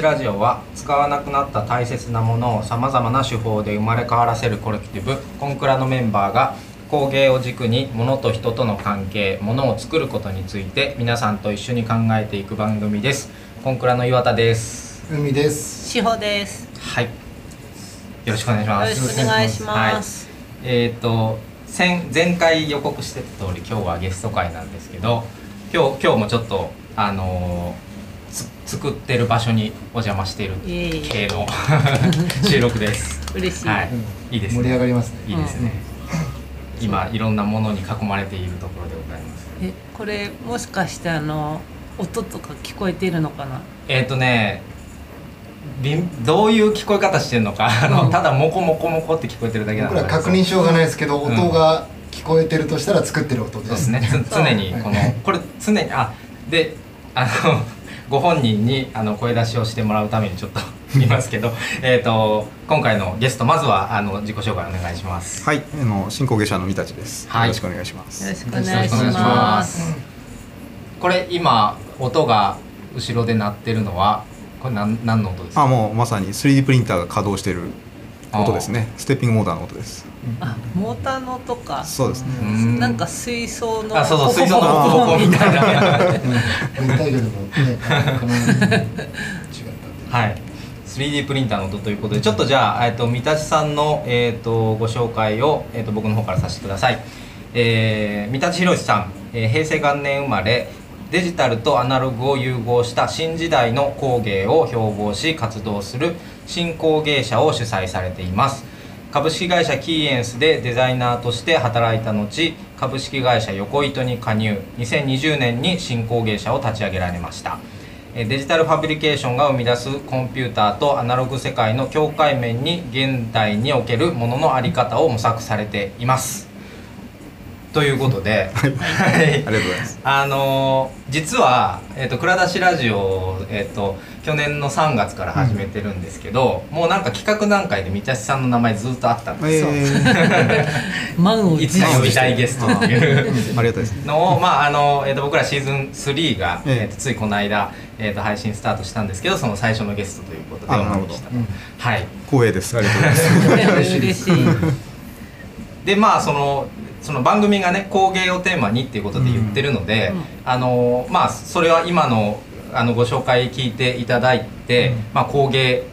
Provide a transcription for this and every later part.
しラジオは使わなくなった大切なものをさまざまな手法で生まれ変わらせるコレクティブコンクラのメンバーが工芸を軸に物と人との関係物を作ることについて皆さんと一緒に考えていく番組ですコンクラの岩田です海です。志保です。はいよろしくお願いしよろますしくお願いします。えっ、と前前回予告してた通り今日はゲスト会なんですけど今日今日もちょっとあのーつ作ってる場所にお邪魔している系の 収録です。嬉しい。はい、いいですね。盛り上がりますね。いいですね。今いろんなものに囲まれているところでございます。え、これもしかしてあの音とか聞こえてるのかな？えっ、とね。どういう聞こえ方してるのか、あのうんただモコモコモコって聞こえてるだけなの僕ら確認しようがないですけど、うん音が聞こえてるとしたら作ってる音です。そうですね。つ常にこのこれ常にあであのご本人にあの声出しをしてもらうためにちょっと 言いますけど、えっと今回のゲストまずはあの自己紹介お願いします。はい、あの新工芸者の三立です。はいよろしくお願いします。よろしくお願いしま。ますこれ今音が後ろで鳴ってるのはこれ何何の音ですか？あ、もうまさに 3D プリンターが稼働している音ですね。ステッピングモーターの音です。あ、モーターの音か。そうですね。なんか水槽のあそうそう水槽のボコボコみたいな。うん。言いたいけども。はい。3D プリンターの音ということでちょっとじゃあ、えっと三立さんの、えっとご紹介を、えっと僕の方からさせてください、えー、三立博さん、えー平成元年生まれデジタルとアナログを融合した新時代の工芸を標榜し活動する新工芸社を主催されています。株式会社キーエンスでデザイナーとして働いた後株式会社横糸に加入。2020年に新工芸社を立ち上げられました。えーデジタルファブリケーションが生み出すコンピューターとアナログ世界の境界面に現代におけるものの在り方を模索されています。ということで、はい。ありがとうございます。あのー実は、えー、と蔵出しラジオ、えー、と去年の3月から始めてるんですけど、もうなんか企画段階で三橋さんの名前ずっとあったんですよ、え 満をいつも呼びたいゲストっていう。のを、まああのえー、と僕らシーズン3が、ええ。えー、とついこの間、えー、と配信スタートしたんですけどその最初のゲストということであお招きしたはい光栄です。ありがと。うござい。ます。嬉しい。でまあそのその番組がね工芸をテーマにっていうことで言ってるので、うん。あのまあそれは今のあのご紹介聞いていただいて、まあ工芸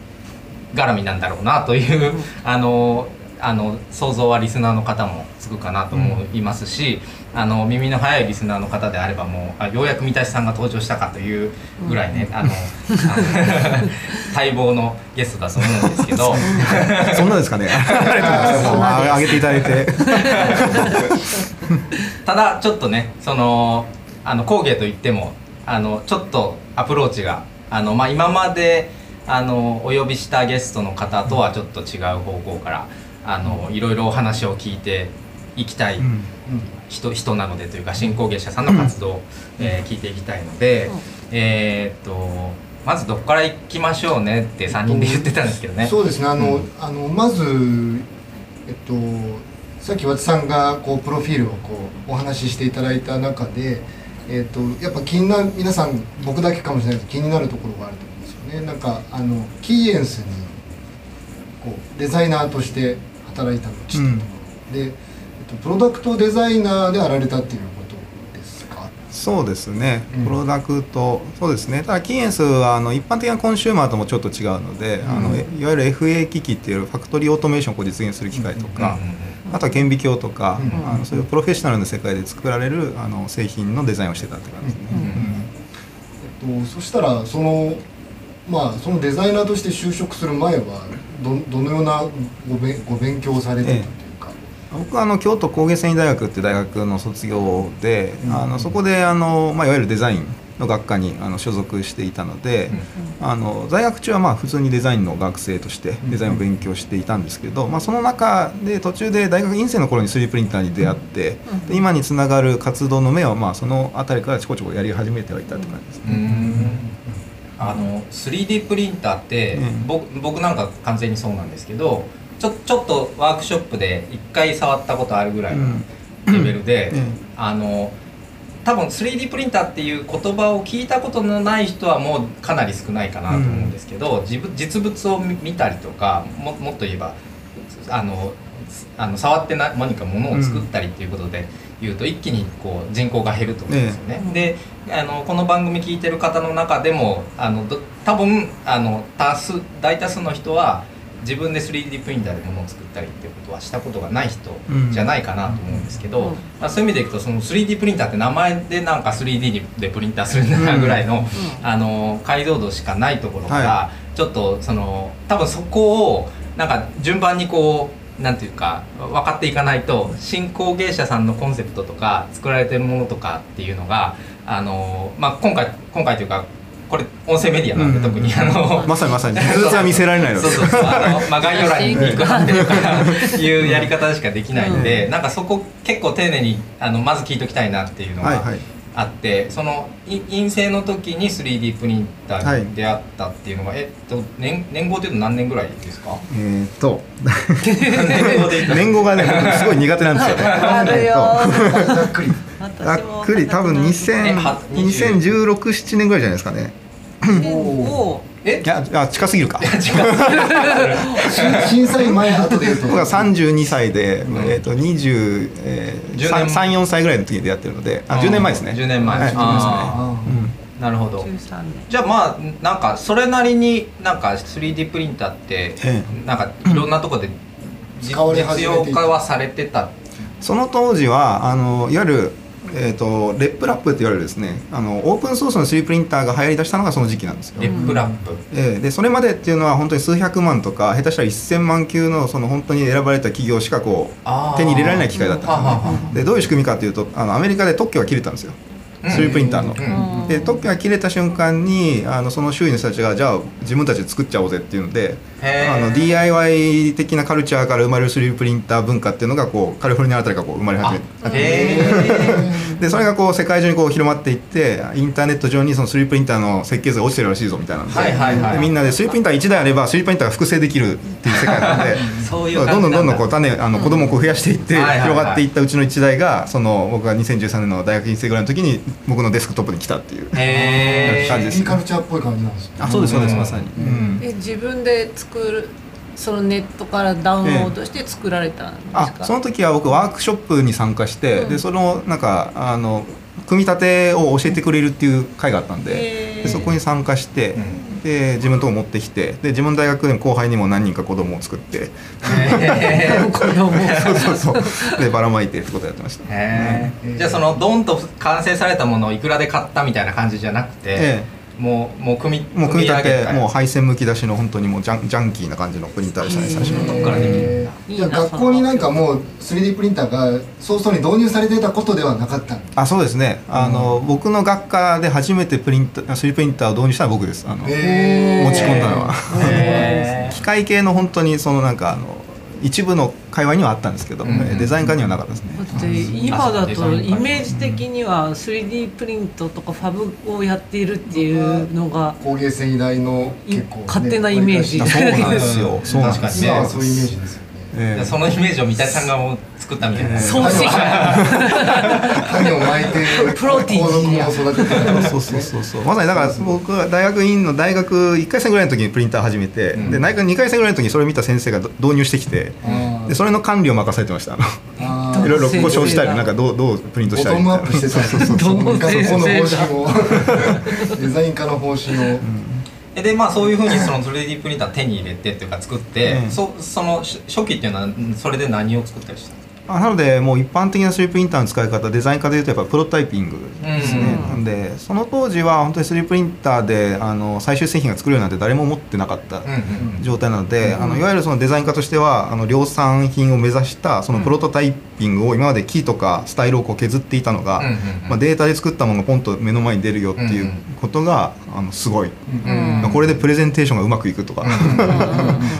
絡みなんだろうなという、あのあの想像はリスナーの方もつくかなと思いますし、あの耳の速いリスナーの方であればもうあようやく三橋さんが登場したかというぐらいね、あのあの 待望のゲストだと思うんですけど。そんなですかね。あげていただいて。ただちょっとねそのあの工芸といってもあのちょっとアプローチが。あの、まあ、今まであのお呼びしたゲストの方とはちょっと違う方向からあのいろいろお話を聞いていきたいうん。人,、人なのでというか新工芸者さんの活動を、えー聞いていきたいので、うん。えーっとまずどこから行きましょうねって3人で言ってたんですけどね。そうですね。あの、うん。あのまずえっとさっき和田さんがこうプロフィールをこうお話ししていただいた中で、えっとやっぱ気にな皆さん僕だけかもしれないけど気になるところがあると思うんですよね。なんかあのキーエンスにこうデザイナーとして働いた後ってところで、えっとプロダクトデザイナーであられたっていう。そうですね。うん。プロダクト、そうですね。ただキーエンスはあの一般的なコンシューマーともちょっと違うので、あのうんいわゆる FA 機器っていうファクトリーオートメーションを実現する機械とか。あとは顕微鏡とか、うん。あのそういうプロフェッショナルな世界で作られるあの製品のデザインをしてたって感じですね。えっと、そしたらそのまあそのデザイナーとして就職する前はどどのようなご勉ご勉強をされてたという？か、僕はあの京都工芸繊維大学っていう大学の卒業で、うん。あのそこであの、まあ、いわゆるデザインの学科にあの所属していたので、あの在学中はまあ普通にデザインの学生としてデザインを勉強していたんですけど、まあ、その中で途中で大学院生の頃に 3D プリンターに出会って、で今につながる活動の目をまあその辺りからちょこちょこやり始めてはいたって感じですうね。ん。あの 3D プリンターって、うん。僕僕なんか完全にそうなんですけどちょちょっとワークショップで1回触ったことあるぐらいのレベルで、うん。あの多分 3D プリンターっていう言葉を聞いたことのない人はもうかなり少ないかなと思うんですけど、自分実物を見たりとかももっと言えばあのあの触ってな何かものを作ったりっていうことで言うと、一気にこう人口が減ると思うんですよね。であのこの番組聞いてる方の中でもあのど多分あの多数大多数の人は自分で 3D プリンターで物を作ったりっていうことはしたことがない人じゃないかなと思うんですけど、うん。まあ、そういう意味でいくとその 3D プリンターって名前でなんか 3D でプリンターするんだなぐらいの,、あの解像度しかないところから、はちょっとその多分そこをなんか順番にこうなんていうか分かっていかないと新工芸者さんのコンセプトとか作られてるものとかっていうのがあの、まあ、今回今回というかこれ音声メディアなんで、うん特に。あの、まさにまさに。実物は見せられないのでそうそうそう。あの、まあ、概要欄にリンク貼ってるからいうやり方しかできないんで、なんかそこ結構丁寧にあのまず聞いときたいなっていうのがはいはい。あって、そのい陰性の時に 3D プリンターに出会ったっていうのが、えっと年年号でいうと何年ぐらいですか？えーっと。年号がね僕すごい苦手なんですよ ざっくり多分え2000は2016、7年ぐらいじゃないですかね。おえいやあ近すぎるか。審査員前後で言うと。僕は32歳で、えー、と20、えー、10年34歳ぐらいの時に出会ってるのであ10年前ですね。10年前、はい、10年前ですね。あー。なるほど。13年。じゃあまあなんかそれなりになんか 3D プリンターってえなんかいろんなところで実用化はされてた？その当時はあのいわゆる、えー、とレップラップって言われるですねあのオープンソースの 3D プリンターが流行りだしたのがその時期なんですよ。レップラップ、ええ。でそれまでっていうのは本当に数百万とか下手したら1000万級のその本当に選ばれた企業しかこう手に入れられない機械だったんですね。でどういう仕組みかというとあのアメリカで特許が切れたんですよ 3D プリンターの。うん。うん。で特許が切れた瞬間にあのその周囲の人たちがじゃあ自分たちで作っちゃおうぜっていうのであの DIY 的なカルチャーから生まれる 3D プリンター文化っていうのがこうカリフォルニアあたりからこう生まれ始めあて。へでそれがこう世界中にこう広まっていってインターネット上にその 3D プリンターの設計図が落ちてるらしいぞみたいなんで,、はいはいはい。でみんなで 3D プリンター1台あれば 3D プリンターが複製できるっていう世界なんで そういう感じどんどんどんどんこう種あの子供をこう増やしていって、広がっていったうちの1台がその僕が2013年の大学院生ぐらいの時に僕のデスクトップに来たっていう。感じですインカルチャーっぽい感じなんですよあそうですそうですまさに、うん。え自分で作るそのネットからダウンロードして作られたんですか、あその時は僕ワークショップに参加して、うん。でそのなんかあの組み立てを教えてくれるっていう会があったんでへー。でそこに参加して、で自分のとこ持ってきてで自分の大学でも後輩にも何人か子供を作ってへー。子供そうそう。そうでばらまいてってことやってました、へー。じゃあそのドンと完成されたものをいくらで買ったみたいな感じじゃなくて、えもうもう組みえもう組み立てもう配線むき出しの本当にもうジャンジャンキーな感じのプリンターでしたね最初の。どこからできるえーじゃ学校になんかもう 3D プリンターが早々に導入されていたことではなかったあそうですね。あの、僕の学科で初めてプリンタ 3D プリンターを導入したのは僕です。あの、持ち込んだのは。機械系の本当にそのなんかあの一部の界隈にはあったんですけど、うんえーデザイン科にはなかったですね、だって今だとイメージ的には 3D プリントとかファブをやっているっていうのが工芸繊維大の結構、ね、勝手なイメージ。あそうなんですよ。うんそうなんですよ。確かにね今はそういうイメージですよね。えー。でそのイメージを三谷さんがもう作ったみたいな、創始者種をまいてプロティ後ジーや続も育ててたそうそうそうそう。まさにだから僕は大学院の大学1回生ぐらいの時にプリンター始めて、うん。で大学2回生ぐらいの時にそれを見た先生がど導入してきてでそれの管理を任されてました。いろいろ故障したりなんかどうどうプリントボしたり。みたいなトムアップしてたそ うそうどの方針をデザイン科の方針を、えでまあそういうふうにその 3D プリンター手に入れてっていうか作って、うん。そその初初期っていうのはんそれで何を作ったりしたあなのでもう一般的な 3D プリンターの使い方デザイン科でいうとやっぱプロトタイピングですね、うん。なんでその当時は本当に 3D プリンターであの最終製品が作れるなんて誰も思ってなかったうんうん状態なので、あのいわゆるそのデザイン科としてはあの量産品を目指したそのプロトタイピングを今までキーとかスタイルをこう削っていたのが、うんうんうん。まあ、データで作ったものがポンと目の前に出るよっていうことが、あのすごい、うん。これでプレゼンテーションがうまくいくとか、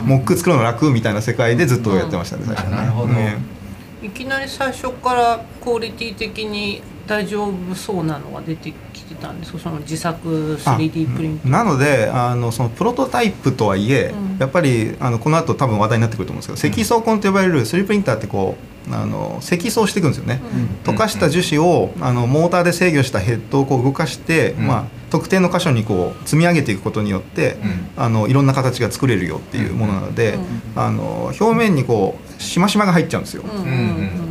モック作るの楽みたいな世界でずっとやってましたね、最初ね。なるほど。ねいきなり最初からクオリティ的に大丈夫そうなのが出てきてたんですか？その自作 3D プリントなのであのそのプロトタイプとはいえ、うん。やっぱりあのこの後多分話題になってくると思うんですけど、積層痕と呼ばれる 3D プリンターってこうあの積層していくんですよね、うん。溶かした樹脂をあのモーターで制御したヘッドをこう動かして、うん。まあ、特定の箇所にこう積み上げていくことによって、うん。あのいろんな形が作れるよっていうものなので、うん。あの表面にこうしましまが入っちゃうんですよ。うん。うん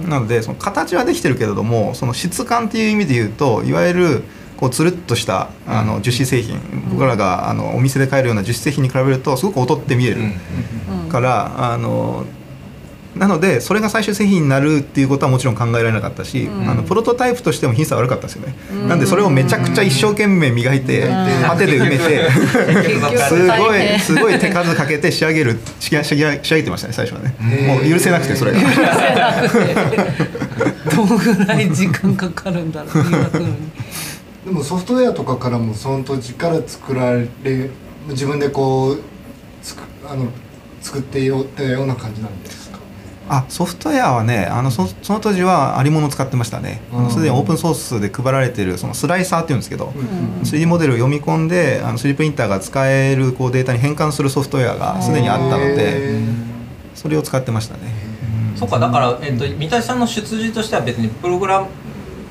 うんなのでその形はできてるけれどもその質感っていう意味で言うといわゆるこうつるっとしたあの樹脂製品、僕らがあのお店で買えるような樹脂製品に比べるとすごく劣って見えるうん。から、あのなのでそれが最終製品になるっていうことはもちろん考えられなかったし、うん。あのプロトタイプとしても品質は悪かったんですよね、うん。なんでそれをめちゃくちゃ一生懸命磨いて、うん。パテで埋めて すごいすごい手数かけて仕上げる仕上げ仕上げてましたね最初はね、もう許せなくてそれが。どのぐらい時間かかるんだろうでもソフトウェアとかからもその当時から作られ自分でこうつくあの作ってよったような感じなんですか？あソフトウェアはねあのそその当時はありものを使ってましたね。すでにオープンソースで配られてるそのスライサーっていうんですけど、ん。3D モデルを読み込んであの 3D プリンターが使えるこうデータに変換するソフトウェアがすでにあったのでへそれを使ってましたね。そっかだから、えっと、三谷さんの出自としては別にプログラ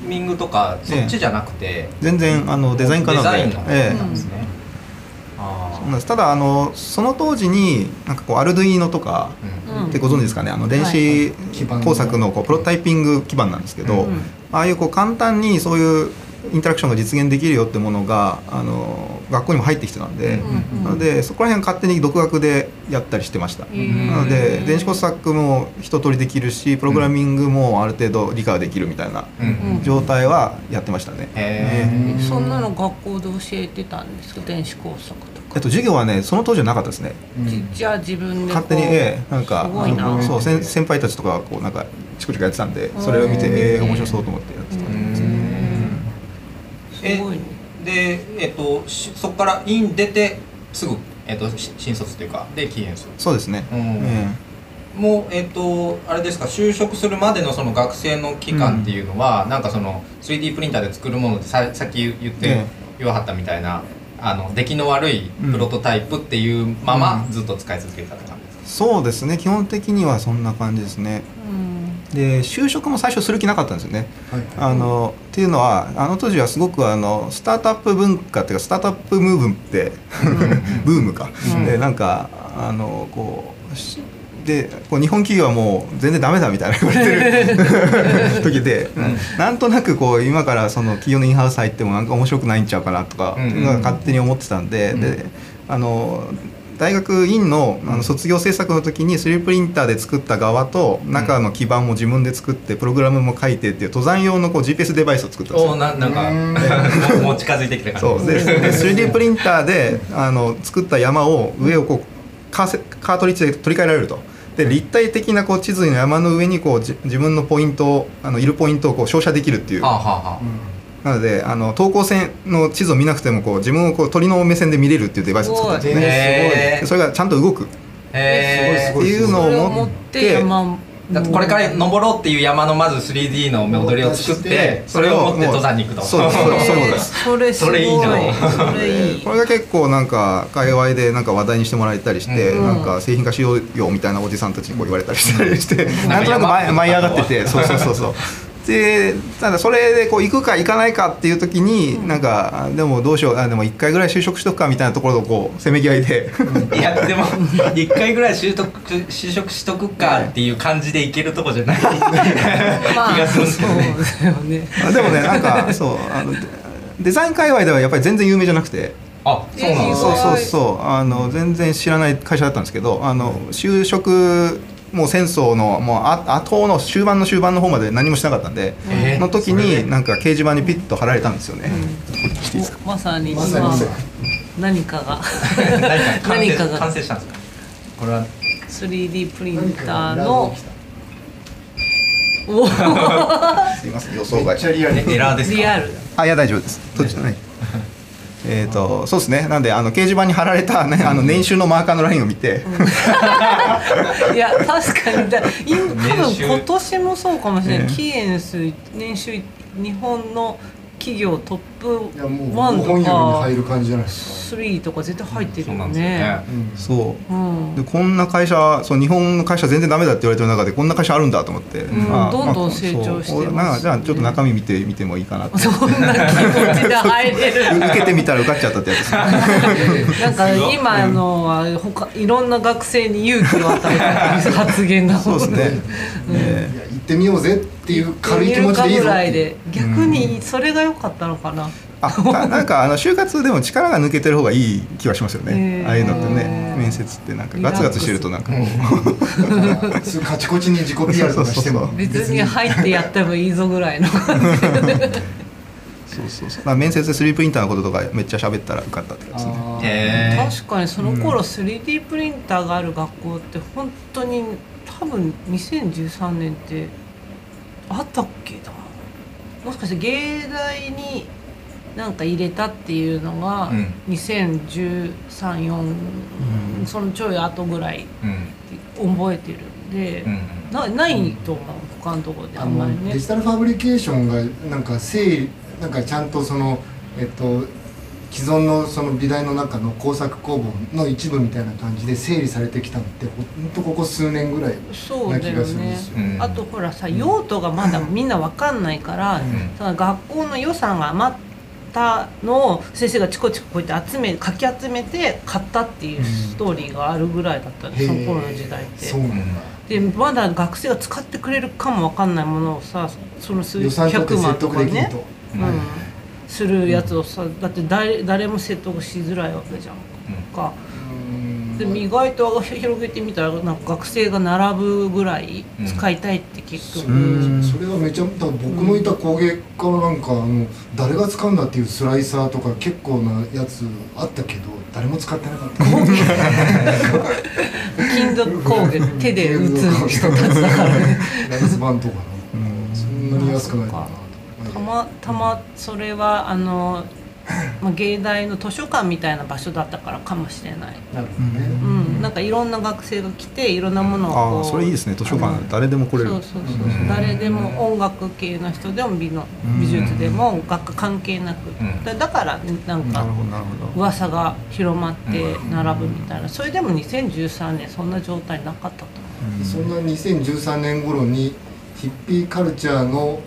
ミングとかそっちじゃなくて、全然あのデザイン科なので。デザインの方ええ。なんですね、あそうなんですただあのその当時になんかこうアルドゥイーノとかってご存知ですかね。あの電子基板工作のこうプロトタイピング基盤なんですけど、うん。ああいうこう簡単にそういうインタラクションが実現できるよってものがあの学校にも入ってきてたんで、うんなのでそこら辺勝手に独学でやったりしてました、んなので電子工作も一通りできるしプログラミングもある程度理解はできるみたいなうん状態はやってましたね、そんなの学校で教えてたんですか？電子工作えっと、授業はねその当時はなかったですね。じじゃあ自分で勝手にええなんかすごいな。あのそう先先輩たちとかがこうなんかチクチクやってたんでそれを見てうんええ。面白そうと思ってやってた、すごいねで、えっと、しそこから院出てすぐ、えっと、し新卒というかでキーエンスそうですね、うん。えもうえっとあれですか就職するまでのその学生の期間っていうのは、なんかその 3D プリンターで作るものでささっき言って、ええ。言わはったみたいなあの出来の悪いプロトタイプっていうままずっと使い続けてたって感じですか、そうですね基本的にはそんな感じですね。うん。で就職も最初する気なかったんですよね。はい。あのっていうのはあの当時はすごくあのスタートアップ文化っていうかスタートアップムーブって ブームか、うん。でなんかあのこうしでこう日本企業はもう全然ダメだみたいな言われてる 時で、なんとなくこう今からその企業のインハウス入ってもなんか面白くないんちゃうかなとか、勝手に思ってたんで,、であの大学院のあの卒業制作の時に 3D プリンターで作った側と中の基板も自分で作ってプログラムも書いてっていう登山用のこう GPS デバイスを作ったんですよ。おななんかうん。もう近づいてきた感じ。そう。で で 3D プリンターであの作った山を上をこうカーセカートリッジで取り替えられるとで立体的なこう地図の山の上にこうじ自分のポイントをあのいるポイントをこう照射できるっていう。はあはあはあ。なのであの等高線の地図を見なくてもこう自分をこう鳥の目線で見れるっていうデバイスを作ったんですよねへでそれがちゃんと動く。っえすごいていうのをを持ってだってこれから登ろうっていう山のまず 3D の踊りを作ってそれを持って登山に行くと。そうですそうですそれいそれいいなこれが結構なんか界隈でなんか話題にしてもらえたりして、うんなんか製品化しようよみたいなおじさんたちにこう言われたりしたりして、んなんとなく舞い上がっててそうそうそうそうでただそれでこう行くか行かないかっていう時に、なんかあでもどうしようあでも一回ぐらい就職しとくかみたいなところとこうせめぎ合いで。いやでも一回ぐらい就職就職しとくかっていう感じでいけるとこじゃない。気まあがするんですけどね。そうですよね。あでもねなんかそうあのデデザイン界隈ではやっぱり全然有名じゃなくて。あそうなんですそうかそうそう。あの全然知らない会社だったんですけどあの就職もう戦争のもうあ後の終盤の終盤の方まで何もしなかったんで、えーの時になんか掲示板にピッと貼られたんですよね、おまさにまさに今何かが。何かが。完成したんですか？これは？3D プリンターの。お すいません予想外。めっちゃリアル。えエラーですかリアルあいや大丈夫です。途中はいえー、とそうですね。なんであの掲示板に貼られた、ね、あの年収のマーカーのラインを見て、いや確かに。だ今多分今年もそうかもしれない、ええキーエンス年収日本の企業トップいやもう1本とか入る感じじゃないですか。3とか絶対入ってるよそうなんですよね。ね。うん。そう。うん。でこんな会社そう日本の会社全然ダメだって言われてる中でこんな会社あるんだと思って、うん。あどんどん成長してます。そう。なんかじゃあちょっと中身見てみてもいいかなって。そんな気持ちで入れる。受けてみたら受かっちゃったってやつ なんか今のは他いろんな学生に勇気を与えた発言だもんそうですね、えいや行ってみようぜっていう軽い気持ちでいいぞぐらいっていうで。逆にそれが良かったのかな。ーあたなんかあの就活でも力が抜けてる方がいい気はしますよね、へー。ああいうのってね面接ってなんかガツガツしてるとなんか。こうカチコチに自己 PR とかしても別に入ってやってもいいぞぐらいの。そうそうそう。面接で 3D プリンターのこととかめっちゃ喋ったら受かったって感じですね。確かにその頃 3D プリンターがある学校って本当に多分2013年ってあったっけな。もしかして芸大になんか入れたっていうのがうん。201314、うん。そのちょい後ぐらいうん。覚えてるんで、うん。なないと思う。他のところでああんまりね。のデジタルファブリケーションがなんか整理なんかちゃんとそのえっと既存のその美大の中の工作工房の一部みたいな感じで整理されてきたのってほんとここ数年ぐらいな気がするんねですよ。うん。あとほらさ用途がまだみんなわかんないから、ん。その学校の予算が余ったのを先生がチコチコこうやって集めかき集めて買ったっていうストーリーがあるぐらいだったんで、その頃の時代って。そうなんだ。でまだ学生が使ってくれるかもわかんないものをさその数予算取って百万説と。かね。うん。はいするやつをさだって誰誰も説得しづらいわけじゃん。か。うん。でも意外と広げてみたらなんか学生が並ぶぐらい使いたいって結局、うん。それはめちゃだから僕のいた工芸家のなんかあの誰が使うんだっていうスライサーとか結構なやつあったけど誰も使ってなかった。金属工芸手で打つ人たちだからね。ライス版とかなうん。そんなに安くないかなまたまそれはあの、まあ、芸大の図書館みたいな場所だったからかもしれない、なるほどね。うん、なんかいろんな学生が来ていろんなものをこうああそれいいですね。図書館誰でも来れる。そうそうそうそう。誰でも音楽系の人でも美のうん。美術でも学科関係なく、ん。だだからなんか噂が広まって並ぶみたいな。それでも2013年そんな状態なかったと思う。そんな2013年頃にヒッピーカルチャーの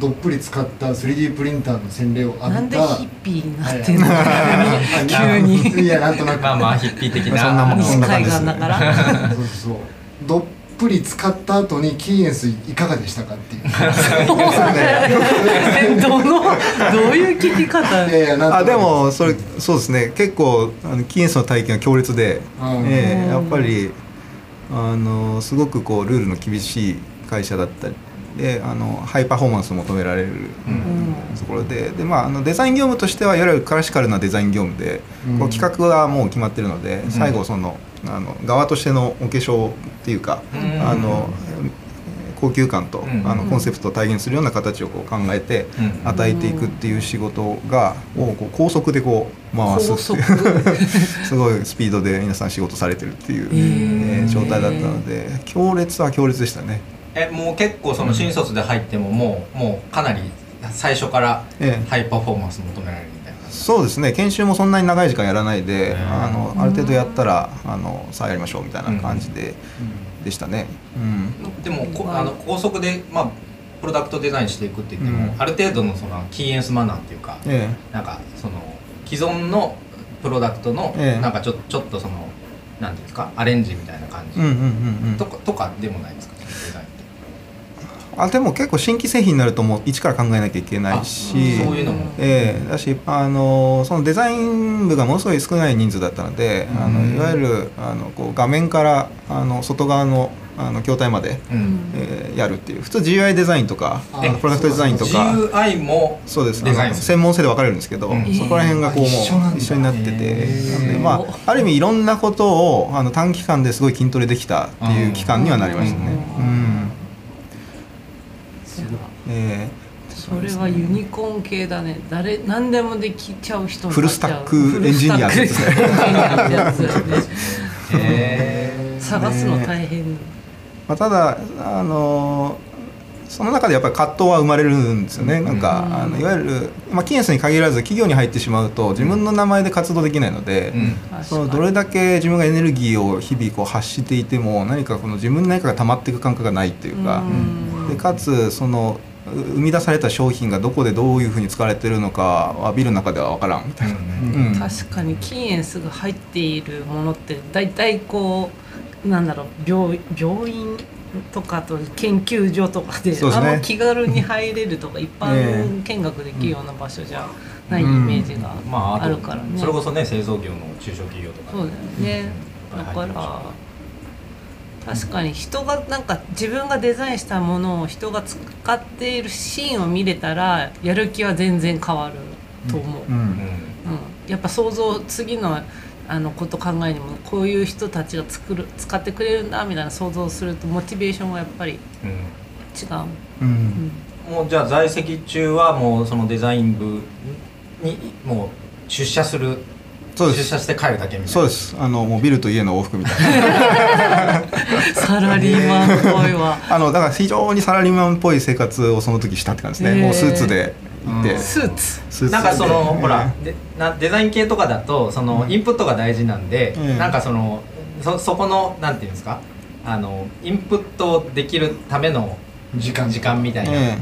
どっぷり使った 3D プリンターの洗礼を浴びた。なんでヒッピーになってんの？急に。いやなんとなく。まあまあヒッピー的な。そんなもん西海岸だ。からそうそう。どっぷり使った後にキーエンスいかがでしたかっていう。どのどういう聞き方？いやいやなんあでもそれそうですね。結構あのキーエンスの体験が強烈で、うん。ええやっぱりあのすごくこうルールの厳しい会社だったりであのハイパフォーマンスを求められるところでで、まあ、あのデザイン業務としてはいわゆるクラシカルなデザイン業務で、うん。こう企画はもう決まってるので最後そのあの側としてのお化粧っていうか、うん。あの高級感と、うん。あのコンセプトを体現するような形をこう考えてうん。与えていくっていう仕事がをこう高速でこう回すっていう すごいスピードで皆さん仕事されてるっていう、えー状態だったので強烈は強烈でしたね。えもう結構その新卒で入ってももうもうかなり最初からええ。ハイパフォーマンス求められるみたいな。そうですね。研修もそんなに長い時間やらないで、あのある程度やったらあのさあやりましょうみたいな感じで、でしたね。うん。でもこあの高速でまあプロダクトデザインしていくって言っても、うん。ある程度のそのキーエンスマナーっていうか、えなんかその既存のプロダクトのええ。なんかちょちょっとそのなんていうんですかアレンジみたいな感じ、えうんうんうんうん。とかとかでもないですか？あでも結構新規製品になるともう一から考えなきゃいけないしあそういうのも。ええだしあのそのデザイン部がものすごい少ない人数だったので、あのいわゆるあのこう画面からあの外側のあの筐体まで、うん。えーやるっていう普通 GUI デザインとかああのプロダクトデザインとか GUI もそうです。専門性で分かれるんですけど、うん。そこら辺がこうもうあ一緒になっててへーなんでまあある意味いろんなことをあの短期間ですごい筋トレできたっていう期間にはなりましたね。うんえそれはユニコーン系だね。誰何でもできちゃう人フルスタックエンジニアですね。フルスタックエンジニアってやつだよね。へ探すの大変、まあ、ただあのその中でやっぱり葛藤は生まれるんですよね、なんか、うん。あのいわゆる、まあ、キーエンスに限らず企業に入ってしまうと自分の名前で活動できないので、うん。そのどれだけ自分がエネルギーを日々こう発していても何かこの自分に何かが溜まっていく感覚がないっていうか、うん。でかつそのう生み出された商品がどこでどういうふうに使われてるのかはビルの中では分からんみたいな。うん。確かにキーエンスが入っているものって大体こうなんだろう病病院とかと研究所とかでそうですね。あんま気軽に入れるとか一般見学できるような場所じゃないイメージがまあるからね。それこそね製造業の中小企業とかそうだよね、うん。だから確かに。人がなんか自分がデザインしたものを人が使っているシーンを見れたらやる気は全然変わると思う、ううん。うん。んやっぱ想像次のあのこと考えにもこういう人たちが作る使ってくれるんだみたいな想像するとモチベーションがやっぱり違う、うん。うん。もうじゃあ在籍中はもうそのデザイン部にもう出社する出社して帰るだけみたいなそうです。あのもうビルと家の往復みたいな。サラリーマンっぽいわ。あのだから非常にサラリーマンっぽい生活をその時したって感じですね、もうスーツで行って、うん。スーツ。スーツで。なんかその、えーほらでなデザイン系とかだとそのインプットが大事なんで、うん。なんかそのそそこのなんていうんですか？あのインプットできるための時間時間みたいな、え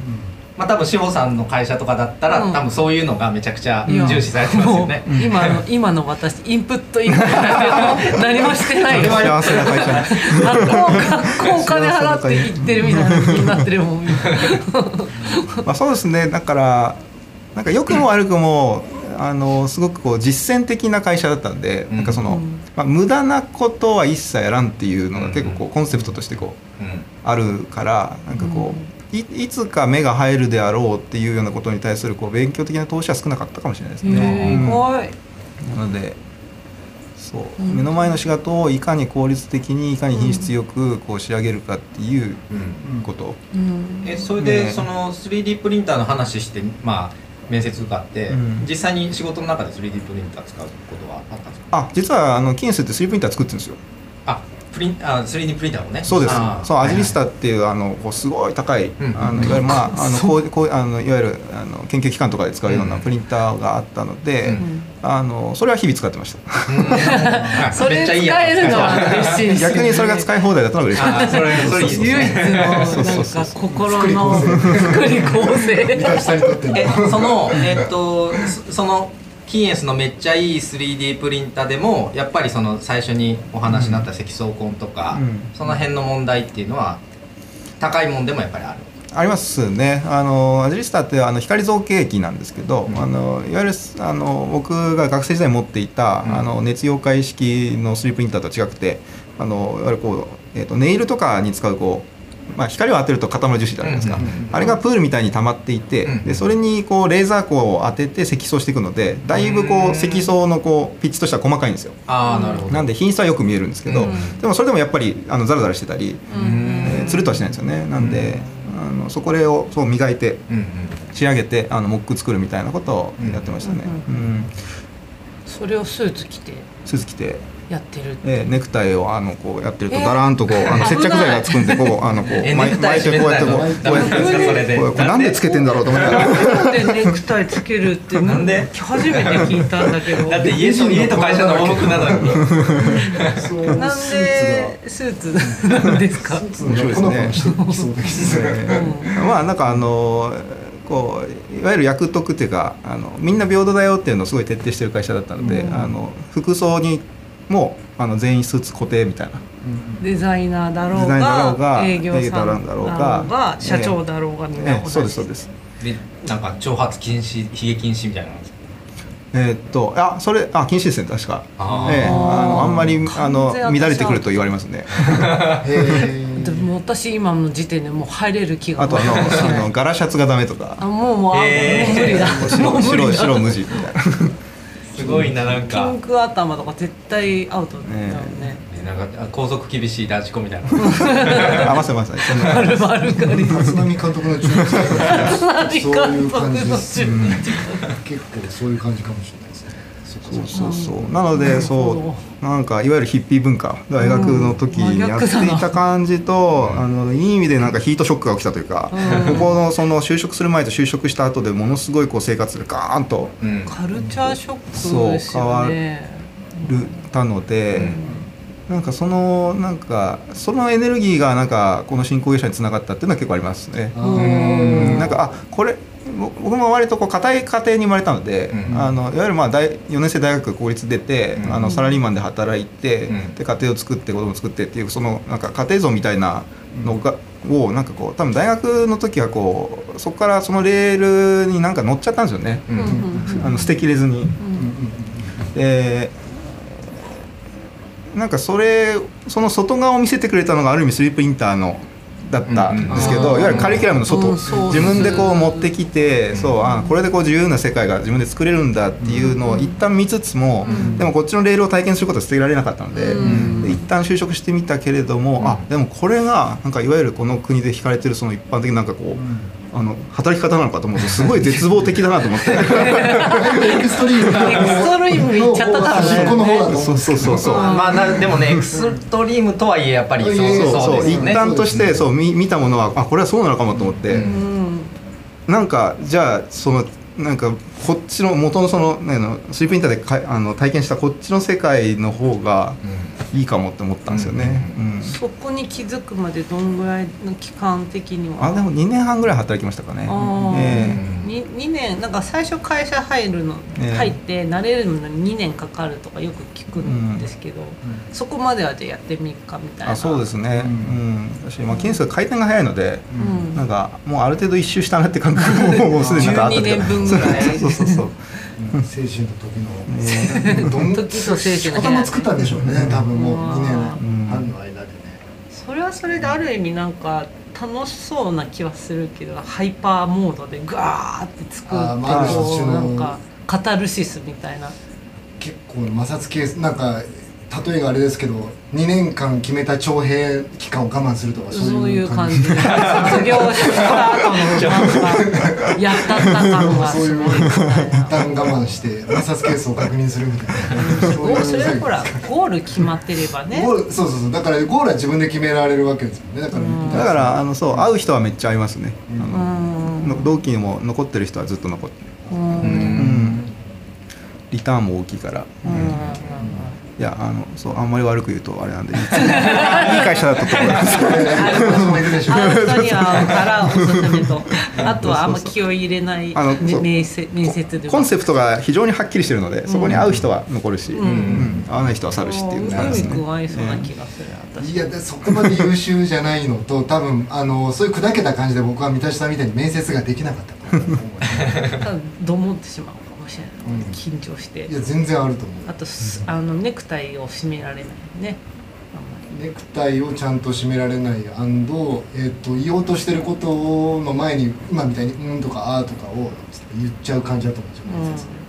まあ多分志保さんの会社とかだったら、うん多分そういうのがめちゃくちゃ重視されてますよね。今の 今の私インプットインプット何もしてない 幸せな会社に学校学校お金払って行ってるみたいな気になってるもん まあそうですね。だからなんか良くも悪くもあのすごくこう実践的な会社だったんで、うん。なんかその、うん。まあ、無駄なことは一切やらんっていうのが結構こううコンセプトとしてこううん。あるからなんかこう、いいつか目が入るであろうっていうようなことに対するこう勉強的な投資は少なかったかもしれないですね。へうん。ー怖い。なのでそう、うん。目の前の仕事をいかに効率的にいかに品質よくこう仕上げるかっていううん。こと、うん。えそれで、ね。その 3D プリンターの話してまあ面接受かって、うん。実際に仕事の中で 3D プリンター使うことはあったんですか？あ実はあのキンスって 3D プリンター作ってるんですよ。あプリンあ 3D プリンターもね。そうです。そうアジリスはいタっていうあのこうすごい高い、ん。あのいわゆるまあ あのこうこうあのいわゆるあの研究機関とかで使うようなうん。プリンターがあったので、うん。あのそれは日々使ってました。うん。それめっちゃいいやつ使えるのは嬉しいですね。逆にそれが使い放題だったのが嬉しいそれ唯一のなんか心の福利厚生三橋さんにとってのえそのえっとそそのキーエンスのめっちゃいい 3D プリンターでもやっぱりその最初にお話になった積層根とか、うん。その辺の問題っていうのは高いもんでもやっぱりある。ありますね。あのアジリスタってあの光造形機なんですけど、うん。あのいわゆるあの僕が学生時代に持っていた、うん。あの熱溶解式の 3D プリンターとは違くてあのいわゆるこう、えー、とネイルとかに使うこう、まあ、光を当てると固まる樹脂ってあるじゃないですか、あれがプールみたいに溜まっていて、うんでそれにこうレーザー光を当てて積層していくのでだいぶこう積層のこうピッチとしては細かいんですよ。ああなるほど。なんで品質はよく見えるんですけど、うんでもそれでもやっぱりあのザラザラしてたり、うん。えーつるっとはしないんですよね。なんで、あのそこをそう磨いて仕上げてあのモック作るみたいなことをやってましたね、ううんん。それをスーツ着て？スーツ着て、やってる。えーネクタイをあのこうやってるとえーだらんとこう あの接着剤がつくんでこうあのこうえ巻いてこうやってこうこうやってこうこれなんでつけてんだろうと思いながらなんでネクタイつけるってなんで初めて聞いたんだけど。だって家と家と会社の往復なのに。そう。なんでスーツなんですか？ツがスーツが粉々してきそうですね。え ーまあなんかあのこういわゆる役得っていうかあのみんな平等だよっていうのをすごい徹底してる会社だったので、うん。あの服装にもあの全員スーツ固定みたいな。デザイナーだろうがが営業さんだろうだろうがが社長だろうがみんなええ同じそうですそうです。でなんか長髪禁止ひげ禁止みたいなえーっとあそれあ禁止ですね確か。あー。ええあのあんまりあの乱れてくると言われますね。へでも私今の時点でもう入れる気があとあのあの柄シャツがダメとか。あもうもうあへー。もう無理だ。もう白無理だ。白白無地みたいなすごいななんピかンク頭とか絶対アウトだよね。ねなんかあ校則厳しいラジコみたいな。あまさまさそんな丸々がり。え立浪監督の中日そういう感じです。結構そういう感じかもしれないですねそうそうそう。なのでそうなんかいわゆるヒッピー文化大学の時にやっていた感じと、あのいい意味でなんかヒートショックが起きたというか、うん。ここのその就職する前と就職した後でものすごいこう生活がガーンとうんカルチャーショックですよね。るたので、なんかそのなんかそのエネルギーがなんかこの新興業者につながったっていうのは結構ありますね。ん。なんかあこれぼ僕も割とこう固い家庭に生まれたので、うんあのいわゆるまあ大4年生大学公立出て、うんあのサラリーマンで働いて、うん。で家庭を作って子供を作ってっていうそのなんか家庭像みたいなのが、をなんかこう多分大学の時はこうそこからそのレールになんか乗っちゃったんですよね、あの捨てきれずに。うん。でなんかそれその外側を見せてくれたのがある意味スリープインターのだったんですけど、うんいわゆるカリキュラムの外、自分でこう持ってきて、そうあこれでこう自由な世界が自分で作れるんだっていうのを一旦見つつも、うん。でもこっちのレールを体験することは捨てられなかったので,、うん。で一旦就職してみたけれども、あでもこれがなんかいわゆるこの国で惹かれてるその一般的ななんかこう、あの働き方なのかと思うとすごい絶望的だなと思って。エクストリームエクストリーム行っちゃった多分端っこの方だとそうそうそうそう。まあなでもねエクストリームとはいえやっぱりそうそうそう一ですね。旦としてそう見見たものはあこれはそうなのかもと思って、なんかじゃあそのなんかこっちの元のその,、ね、あのスリープインターでかあの体験したこっちの世界の方がいいかもって思ったんですよね。うんそこに気づくまでどんぐらいの期間的には？あでも2年半ぐらい働きましたかね。あー。えに2年なんか最初会社入るの、ええ。入って慣れるのに2年かかるとかよく聞くんですけど、そこまではじゃあやってみるかみたいな。あそうですね。ううん。ん。私まあ金数回転が早いので、うん。なんかもうある程度一周したなって感覚ももうすでになんかあったけど。12年分ぐらい。そうそうそう。うん精神の時の。どん時と精神の頭作ったんでしょうね多分もう2年うん半の間でね。それはそれである意味なんか楽しそうな気はするけどハイパーモードでガーって作ってこうのなんかカタルシスみたいな。結構摩擦ケースなんか例えがあれですけど2年間決めた徴兵期間を我慢するとかそそうういいうう感じ感じ。卒業した後のなんかやったった感が そういうすごいみたい一な。旦我慢して摩擦ケースを確認するみたいな。それはほらゴール決まってればね。ゴールそうそうそう。だからゴールは自分で決められるわけですもんね。だから、うん。だからあのそう会う人はめっちゃ会いますね。あのうん。の同期にも残ってる人はずっと残ってる、うん。うん、リターンも大きいから、うんいやあのそうあんまり悪く言うとあれなんでいい会社だったと思います。あと。はあんま気を入れないあの面接面接コンセプトが非常にはっきりしてるのでそこに会う人は残るし、ん。うん。会わない人は去るしっていう感じですね。いそうな気がする私。いやでそこまで優秀じゃないのと多分あのそういう砕けた感じで僕は三田さんみたいに面接ができなかったからだと思う。どもってしまう緊張して。いや全然あると思う。あとすあのネクタイを締められないね。ネクタイをちゃんと締められない。えー、と言おうとしてることの前に今みたいに「うん」とか「あ」とかを言っちゃう感じだと思うんですよ、面接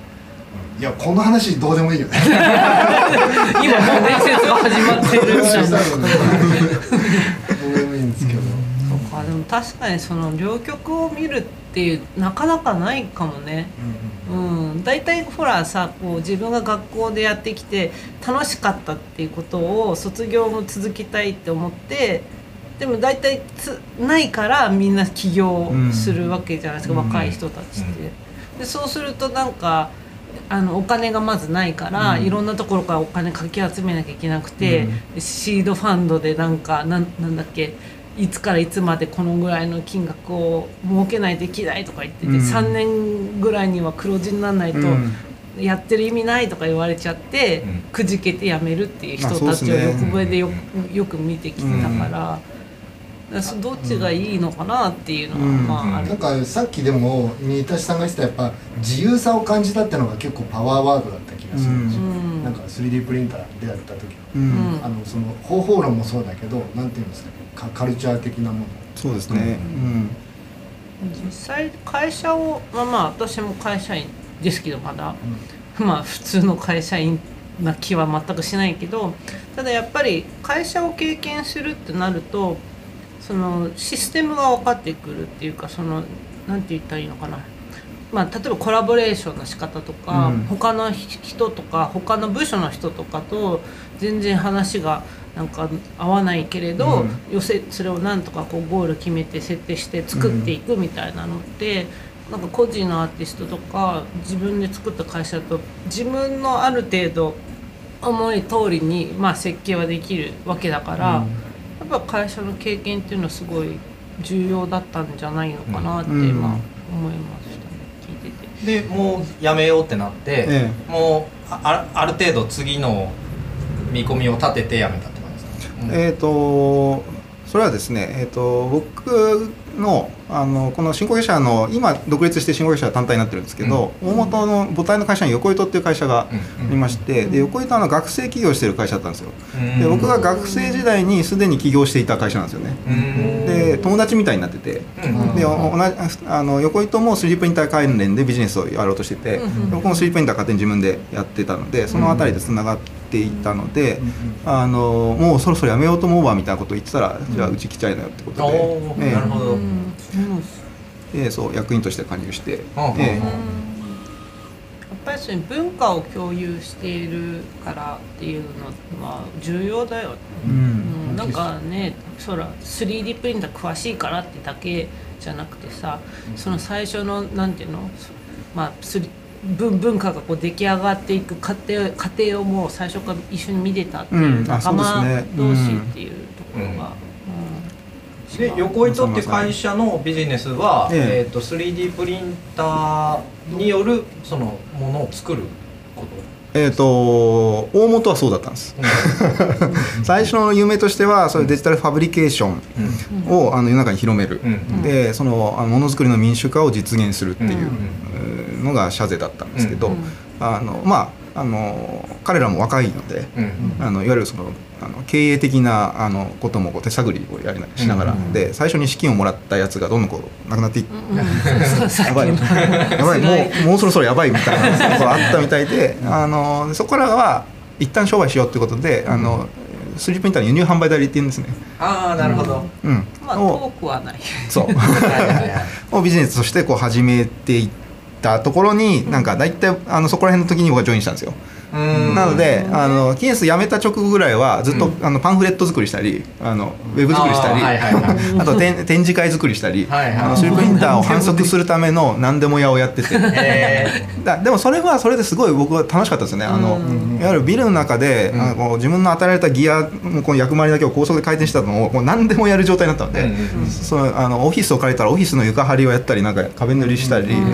いやこの話どうでもいいよ。ね今もう面接が始まってるどうでもいいんですけど、そうかでも確かにその両極を見るっていうなかなかないかもね。うん大体ほらさこう自分が学校でやってきて楽しかったっていうことを卒業も続きたいって思ってでも大体つないからみんな起業するわけじゃないですか、うん若い人たちって。でそうするとなんかあのお金がまずないから、うん。いろんなところからお金かき集めなきゃいけなくて、シードファンドでなんかなんなんだっけいつからいつまでこのぐらいの金額を儲けないといけないとか言ってて、うん。3年ぐらいには黒字にならないとうん。やってる意味ないとか言われちゃって、うん。くじけて辞めるっていう人たちを横目でよ,、よく見てきてたから,、だからそどっちがいいのかなっていうのは、うん。まあなんかさっきでも三田さんが言ってたやっぱ自由さを感じたってのが結構パワーワードだった気がするんですなんか 3D プリンター出会った時。のうん。うんあのその方法論もそうだけどなんていうんですかねカカルチャー的なもの。そうですね、うん。実際会社をまあまあ私も会社員ですけどまだ、まあ普通の会社員な気は全くしないけどただやっぱり会社を経験するってなるとそのシステムが分かってくるっていうかそのなんて言ったらいいのかな。まあ、例えばコラボレーションの仕方とか、うん。他の人とか他の部署の人とかと全然話がなんか合わないけれど、うん。寄せそれをなんとかこうゴール決めて設定して作っていくみたいなのって、なんか個人のアーティストとか自分で作った会社だと自分のある程度思い通りに、まあ、設計はできるわけだから、やっぱ会社の経験っていうのはすごい重要だったんじゃないのかなって、うん。まあ、思いましたね。聞いてて。でもうやめようってなって、えもうあある程度次の見込みを立ててやめたえっ、とそれはですね、えー、と僕のあのこの新興会社の今独立して新興会社は単体になってるんですけど、大元の母体の会社に横糸っていう会社がうん。いまして、で横糸はあの学生起業してる会社だったんですよ。うん。で僕が学生時代にすでに起業していた会社なんですよね。うん。で友達みたいになっててうん。でお同じあの横糸も 3D プリンター関連でビジネスをやろうとしてて、僕も 3D プリンター勝手に自分でやってたのでその辺りでつながっていたので、あのもうそろそろやめようと思うわみたいなことを言ってたら、じゃあうち来ちゃいなよってことおで、ーええ。なるほど、うん。そう役員として加入して、えやっぱりそ文化を共有しているからっていうのは重要だよね、えうん。うん、なんかねそら 3D プリンター詳しいからってだけじゃなくてさその最初のなんていうの？まあ文文化がこう出来上がっていく過程過程をもう最初から一緒に見てたっていう仲間同士っていうところが、うん。で横糸って会社のビジネスは、ええ。えー、と 3D プリンターによるそのものを作るえー、と大元はそうだったんです。最初の夢としてはそういうデジタルファブリケーションをあの世の中に広める、うん。でそのものづくりの民主化を実現するっていうのが社税だったんですけど、うん。あのまああの彼らも若いので、うん。あのいわゆるそのあの経営的なあのこともこう手探りをやりなしながら、うんで最初に資金をもらったやつがどんどんこうなくなっていって。やばいの。やばいもう もうそろそろやばいみたいなところあったみたいであのそこからは一旦商売しようってことであの 3D プリンターの輸入販売代理っていうんですね、ああなるほど、うん。まあを遠くはない。そう。をビジネスとしてこう始めていったところになんか大体あのそこら辺の時に僕はジョインしたんですよ。うんなのであのキネス辞めた直後ぐらいはずっと、うん。あのパンフレット作りしたりあのウェブ作りしたりあーはいはい。はい あと展展示会作りしたり、はいはい。あの 3D プリンターを反則するための何でも屋をやってて。え だでもそれはそれですごい僕は楽しかったですよね、あのうんいわゆるビルの中で、うん。あのこう自分の与えられたギアのこの役回りだけを高速で回転してたのをこう何でもやる状態になったので、うんうんうん。そのあのオフィスを借りたらオフィスの床張りをやったりなんか壁塗りしたり、うん。うん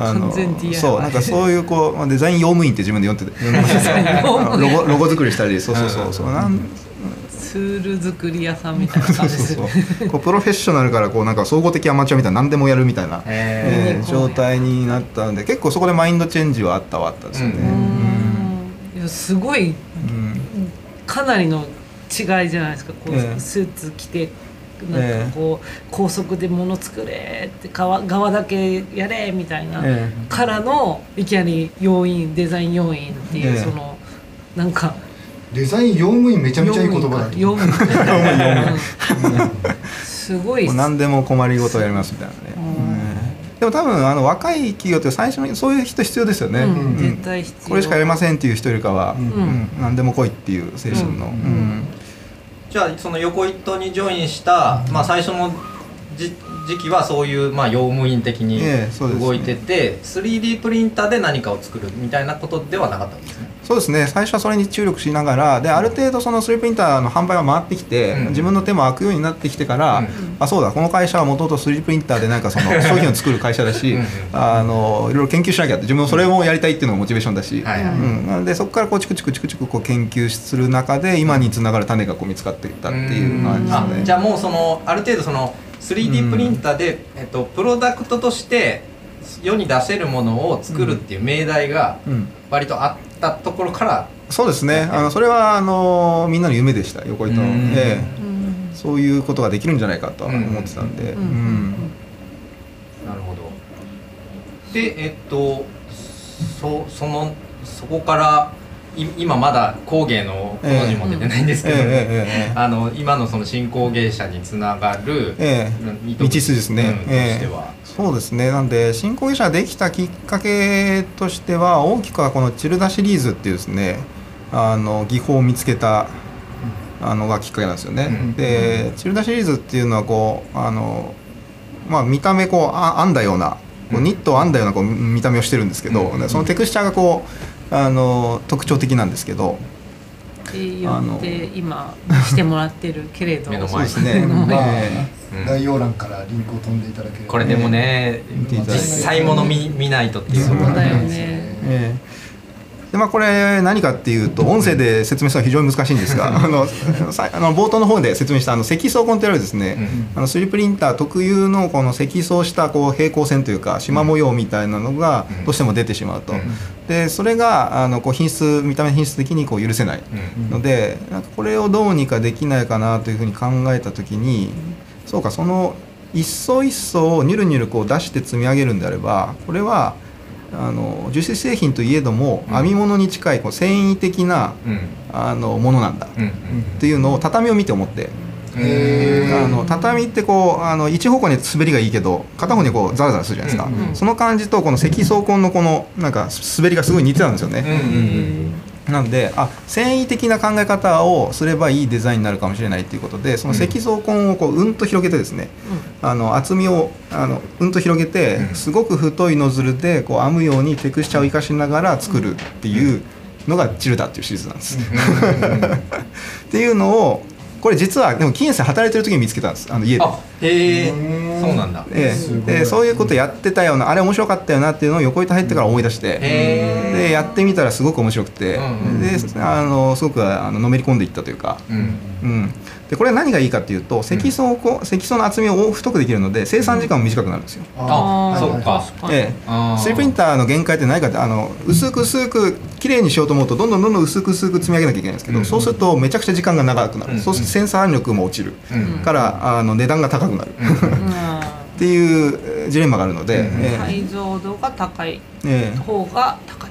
あの完全 DIY そうなんかそういうこうまあデザイン用務員って自分で呼んでて。ロゴロゴ作りしたりそうそうそう。そうなんツール作り屋さんみたいな感じですそうねそう。こうプロフェッショナルからこうなんか総合的アマチュアみたいな何でもやるみたいな、ええー状態になったんで結構そこでマインドチェンジはあったはあったですよね。うん。すごいうん。かなりの違いじゃないですか。こう、ええ。スーツ着てなんかこう、高速で物作れって側側だけやれみたいな、えからのいきなり要員デザイン要員っていう、ええ。そのなんかデザイン用務員めちゃめちゃいい言葉だ用務員すごい何でも困りごとやりますみたいなね、でも多分あの若い企業って最初にそういう人必要ですよね、うん。うん。絶対必要。これしかやりませんっていう人よりかは、うん。うん。何でも来いっていう精神の、うん。うんじゃあその横糸にジョインした、まあ、最初のじ時期はそういう、まあ、用務員的に動いてて、3D プリンターで何かを作るみたいなことではなかったんですねそうですね。最初はそれに注力しながらである程度その 3D プリンターの販売が回ってきて、うん。自分の手も開くようになってきてから、うん。あそうだこの会社はもともと 3D プリンターでなんかその商品を作る会社だしうんあのいろいろ研究しなきゃって自分もそれもやりたいっていうのがモチベーションだし、うん、でそこからこうチクチクチクチクこう研究する中で今につながる種がこう見つかっていったっていう感じですあね。じゃあもうそのある程度その 3D プリンターで、えっと、プロダクトとして世に出せるものを作るっていう命題がうん。割とあったところから、そうですね。あのそれはあのみんなの夢でした横糸の、うん。ええ。うん。そういうことができるんじゃないかとは思ってたんで、なるほど。でえっとそそのそこからい今まだ工芸のこの字も出てないんですけど、ええええええ。あの今のその新工芸者につながる、ええ。道筋ですね。うんええ。としては、そうですね。なんで新興芸者ができたきっかけとしては大きくはこのチルダシリーズっていうですねあの技法を見つけたあのがきっかけなんですよね。うんでチルダシリーズっていうのはこうあの、まあ、見た目こうあ編んだようなこうニットを編んだようなこう見た目をしてるんですけど、うん。でそのテクスチャーがこうあの特徴的なんですけど、ってよって今してもらってるけれど。目の前。そうですね。まあえうん。概要欄からリンクを飛んでいただければ。これでもね、見ていただいて。実際もの見見ないとっていう。そうだよね。ええでまあ、これ何かっていうと音声で説明するのは非常に難しいんですがあのさあの冒頭の方で説明したあの積層痕というですね、あの 3D プリンター特有のこの積層したこう平行線というか縞模様みたいなのがうん。どうしても出てしまうと、うん。でそれがあのこう品質見た目品質的にこう許せないうん。のでなんかこれをどうにかできないかなというふうに考えた時にそうかその一層一層をニュルニュルこう出して積み上げるんであればこれはあの樹脂製品といえどもうん。編み物に近いこう繊維的なうん。あのものなんだうん。っていうのを畳を見て思って。あの畳ってこうあの一方向に滑りがいいけど片方にこうザラザラするじゃないですか、うんうんその感じとこの積層痕のこのなんか滑りがすごい似てたんですよね、うんうんなんであ繊維的な考え方をすればいいデザインになるかもしれないっていうことでその積層痕をこううんと広げてですね、あの厚みをあのうんと広げて、うん。すごく太いノズルでこう編むようにテクスチャーを生かしながら作るっていうのがチルダっていうシリーズなんです。っていうのをこれ実はでも金さん働いてる時に見つけたんです。あの家で。あへえ。うんそうなんだ。ええ。でそういうことやってたようなあれ面白かったよなっていうのを横板入ってから思い出して、でやってみたらすごく面白くて、うんうん。であのすごくあののめり込んでいったというか、うん。うん、でこれ何がいいかっていうと積層こ積層の厚みを太くできるので生産時間も短くなるんですよ。あーそうか。えあー。え、3D プリンターの限界って何かってあの薄く薄く綺麗にしようと思うとどんどんどんどん薄く薄く積み上げなきゃいけないんですけど、うん。そうするとめちゃくちゃ時間が長くなる、うん。そうするとセンサー圧力も落ちる、うん。からあの値段が高くなる、っていうえージレンマがあるので、解像度が高い。ええ。え方が高い。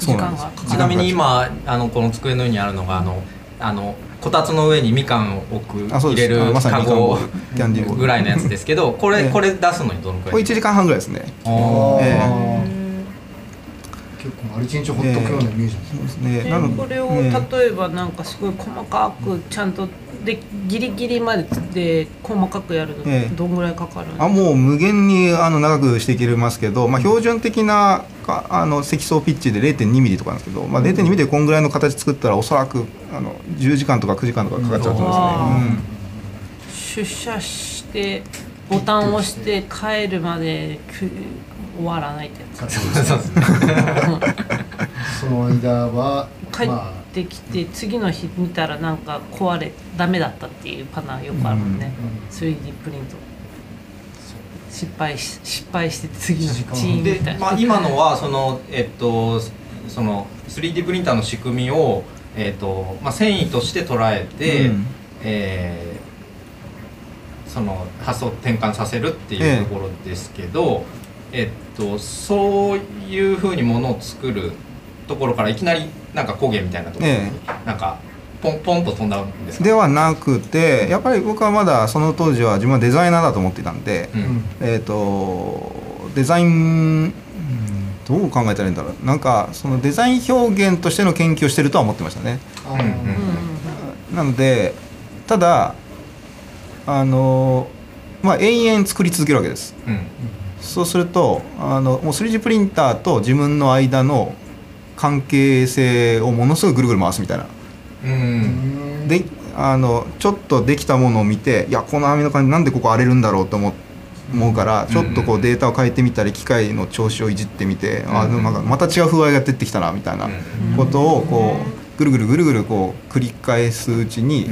時そうなんです。間がかかる。ちなみに今あのこの机の上にあるのがあのあのこたつの上にみかんを置く入れるカゴ。ぐらいのやつですけどこれ、ええ。これ出すのにどのくらい？これ1時間半ぐらいですね。あー。え結構丸一日ほっとくようなイメージですね。そうですね。でなのこれをええ例えばなんかすごい細かくちゃんとでギリギリまでで細かくやるのええ。どんぐらいかかるのあもう無限にあの長くしていけますけど、まあ、標準的なかあの積層ピッチで0 2ミリとかなんですけど、まあ、0 2ミリでこんぐらいの形作ったらおそらくあの10時間とか9時間とかかかっちゃうと思いますね。出社してボタンを押して帰るまでく終わらないってやつ。そうですね。その間は帰まあってきて次の日見たらなんか壊れダメだったっていうパターンよくあるもんね、うん 3D プリント。失敗し失敗して次の日チーンみでたいな、まあ、今のはそのえっとその 3D プリンターの仕組みを、えっとまあ、繊維として捉えて、うん。えーその発想転換させるっていうところですけど、えっとそういうふうにものを作るところからいきなりなんか工芸みたいなところに、えなんかポンポンと飛んだんですか？ではなくてやっぱり僕はまだその当時は自分はデザイナーだと思っていたんで、うん。えっ、とデザインうんどう考えたらいいんだろう。なんかそのデザイン表現としての研究をしてるとは思ってましたね。あうん。なのでただあのまあ延々作り続けるわけです。うん。そうするとあのもう 3D プリンターと自分の間の関係性をものすごいぐるぐる回すみたいな。うん。であのちょっとできたものを見ていやこの網の感じなんでここ荒れるんだろうと思う思うからちょっとこうデータを変えてみたり機械の調子をいじってみてあでもなんかまた違う風合いが出てきたなみたいなことをこうぐるぐるぐるぐるこう繰り返すうちに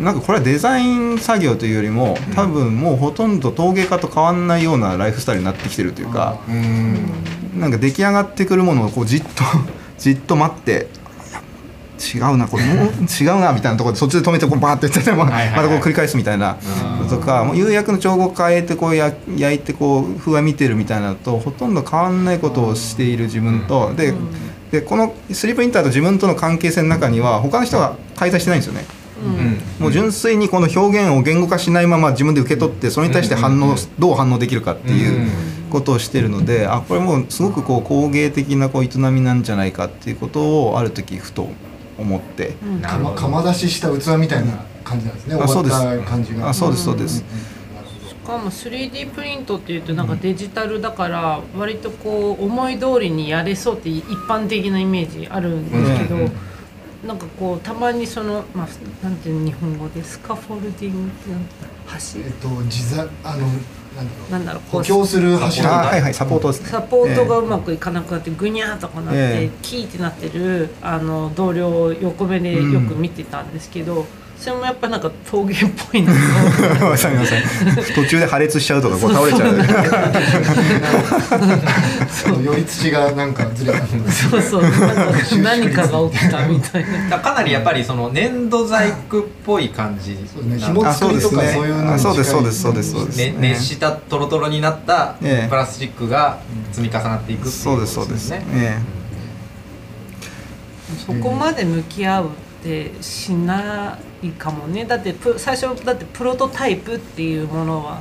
なんかこれはデザイン作業というよりも多分もうほとんど陶芸家と変わんないようなライフスタイルになってきてるというか。うんなんか出来上がってくるものをこうじっと じっと待って違うなこれもう違うなみたいなところでそっちで止めてこうバーってやってまはいはいはい。またこう繰り返すみたいなとかもう釉薬の調合を変えてこうや焼いてこう風合い見てるみたいなのとほとんど変わんないことをしている自分とででこの 3D プリンターと自分との関係性の中には他の人が介在してないんですよね。うん。もう純粋にこの表現を言語化しないまま自分で受け取ってそれに対して反応どう反応できるかっていうことをしてるのであこれもうすごくこう工芸的なこう営みなんじゃないかっていうことをある時ふと思って。うん。釜出しした器みたいな感じなんですね、終わあそうです。った感じが。あそうですそうです。うん。なるほどしかも 3D プリントっていうとなんかデジタルだから割とこう思い通りにやれそうって一般的なイメージあるんですけど、うん。なんかこうたまにその、まあ、なんていうの日本語でスカフォルディングってなんて橋えっと自在あのなんだろう。補強する柱あはいはいサポートですね。サポートがうまくいかなくなってグニャーとかなって、ええ。キーってなってるあの同僚を横目でよく見てたんですけど、それもやっぱなんか陶芸っぽいな。と わかりません。途中で破裂しちゃうとかこう倒れちゃう。その寄り土がなんかずれたそうそう。何かが起きたみたいな。だかなりやっぱりその粘土細工っぽい感じ。そうですね。そうですね。そういうのに近いあそうですそうですそうですそうです。ね熱したトロトロになったええ。プラスチックが積み重なっていくっていうそうですそうです。ねえそこまで向き合うってしないかもね。だってプ最初だってプロトタイプっていうものは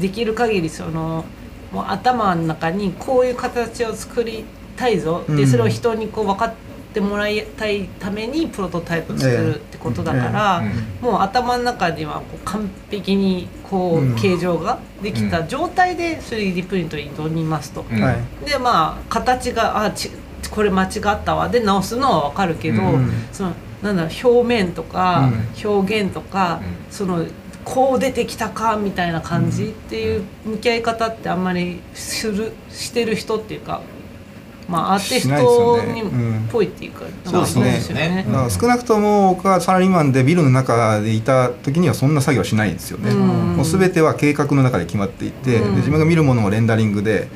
できる限りそのもう頭の中にこういう形を作りたいぞ、うん。でそれを人にこう分かってもらいたいためにプロトタイプを作るってことだから、ええ。もう頭の中にはこう完璧にこう形状ができた状態で 3D プリントに挑みますと。うん。はい。でまあ形があちこれ間違ったわ。で直すのは分かるけど、うん。そのなんだ表面とか、表現とか、うん。そのこう出てきたかみたいな感じっていう向き合い方ってあんまりするしてる人っていうか、まあ、アーティストにねうんっぽいっていうか、そうですね。なんかよね。うん。少なくとも僕がサラリーマンでビルの中でいた時にはそんな作業はしないんですよね、うん。もう全ては計画の中で決まっていて、うん。で自分が見るものもレンダリングで、